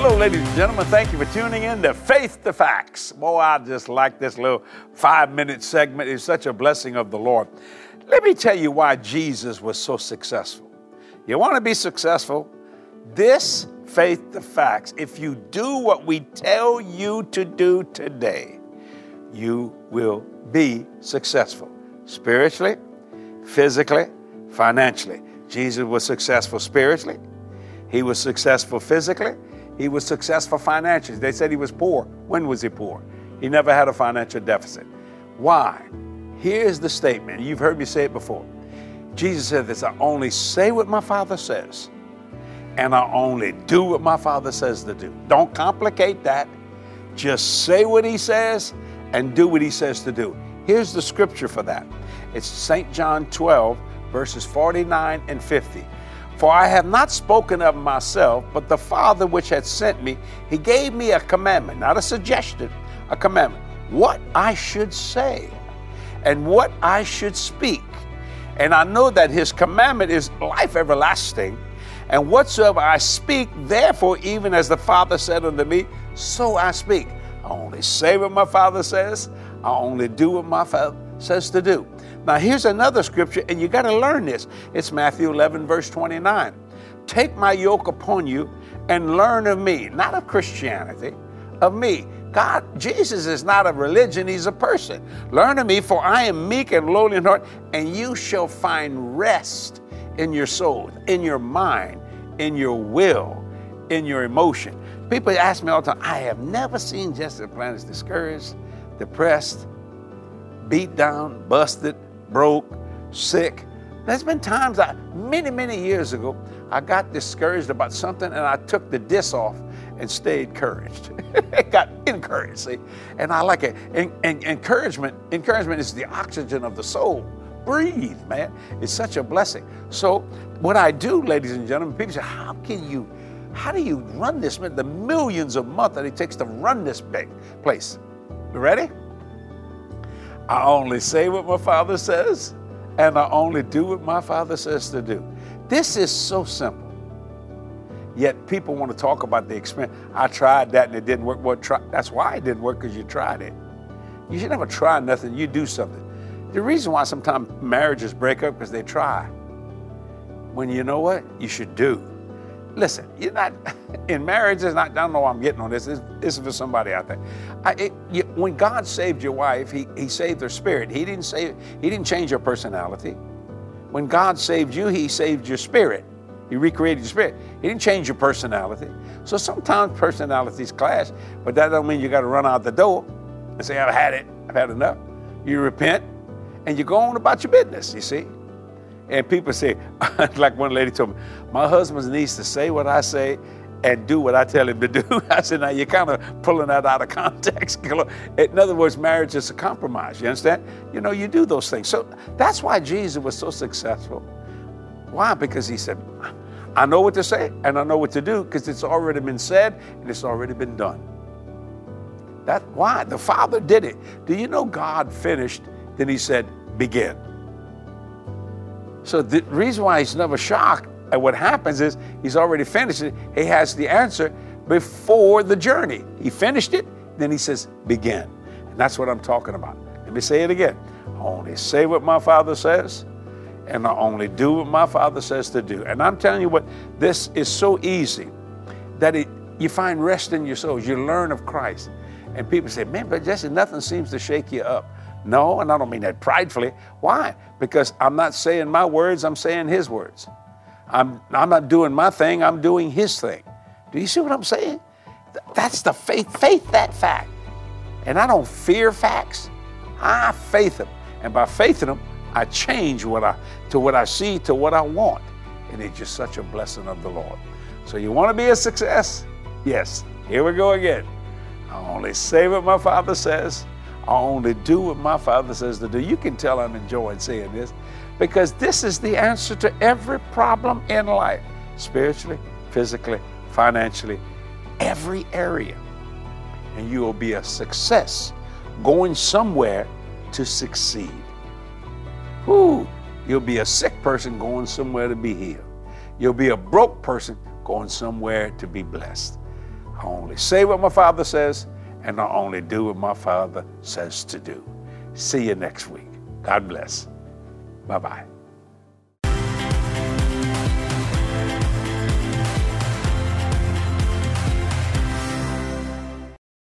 Hello, ladies and gentlemen. Thank you for tuning in to Faith the Facts. Boy, I just like this little five minute segment. It's such a blessing of the Lord. Let me tell you why Jesus was so successful. You want to be successful? This Faith the Facts, if you do what we tell you to do today, you will be successful spiritually, physically, financially. Jesus was successful spiritually, he was successful physically, he was successful financially. They said he was poor. When was he poor? He never had a financial deficit. Why? Here's the statement. You've heard me say it before. Jesus said this I only say what my Father says, and I only do what my Father says to do. Don't complicate that. Just say what He says and do what He says to do. Here's the scripture for that it's St. John 12, verses 49 and 50. For I have not spoken of myself, but the Father which had sent me, he gave me a commandment, not a suggestion, a commandment, what I should say and what I should speak. And I know that his commandment is life everlasting. And whatsoever I speak, therefore, even as the Father said unto me, so I speak. I only say what my Father says, I only do what my Father says to do. Now, here's another scripture, and you got to learn this. It's Matthew 11, verse 29. Take my yoke upon you and learn of me, not of Christianity, of me. God, Jesus is not a religion, He's a person. Learn of me, for I am meek and lowly in heart, and you shall find rest in your soul, in your mind, in your will, in your emotion. People ask me all the time, I have never seen Jesse Duplantis discouraged, depressed, beat down, busted, broke, sick. There's been times I, many, many years ago, I got discouraged about something and I took the disc off and stayed encouraged. It got encouraged, see? And I like it. And, and encouragement, encouragement is the oxygen of the soul. Breathe, man. It's such a blessing. So what I do, ladies and gentlemen, people say, how can you, how do you run this, man? The millions a month that it takes to run this big place. You ready? I only say what my Father says, and I only do what my Father says to do. This is so simple. Yet people want to talk about the experience. I tried that and it didn't work. Well, try, that's why it didn't work because you tried it. You should never try nothing. You do something. The reason why sometimes marriages break up because they try. When you know what you should do. Listen, you're not in marriage. Is not. I don't know why I'm getting on this. This, this is for somebody out there. I, it, you, when God saved your wife, he, he saved her spirit. He didn't save. He didn't change her personality. When God saved you, He saved your spirit. He recreated your spirit. He didn't change your personality. So sometimes personalities clash, but that don't mean you got to run out the door and say, I've had it. I've had enough. You repent and you go on about your business, you see. And people say, like one lady told me, my husband needs to say what I say and do what I tell him to do. I said, now you're kind of pulling that out of context. In other words, marriage is a compromise. You understand? You know, you do those things. So that's why Jesus was so successful. Why? Because he said, I know what to say and I know what to do because it's already been said and it's already been done. That why the Father did it. Do you know God finished? Then he said, begin. So the reason why he's never shocked at what happens is he's already finished it. He has the answer before the journey. He finished it, then he says, begin. And that's what I'm talking about. Let me say it again. I only say what my Father says, and I only do what my Father says to do. And I'm telling you what, this is so easy that it, you find rest in your souls. You learn of Christ. And people say, man, but Jesse, nothing seems to shake you up. No, and I don't mean that pridefully. Why? Because I'm not saying my words, I'm saying His words. I'm, I'm not doing my thing, I'm doing His thing. Do you see what I'm saying? That's the faith, faith that fact. And I don't fear facts, I faith them. And by faithing them, I change what I to what I see to what I want. And it's just such a blessing of the Lord. So you want to be a success? Yes. Here we go again. I only say what my Father says. I only do what my Father says to do. You can tell I'm enjoying saying this because this is the answer to every problem in life spiritually, physically, financially, every area. And you will be a success going somewhere to succeed. Whoo, you'll be a sick person going somewhere to be healed. You'll be a broke person going somewhere to be blessed. I only say what my Father says, and I only do what my Father says to do. See you next week. God bless. Bye bye.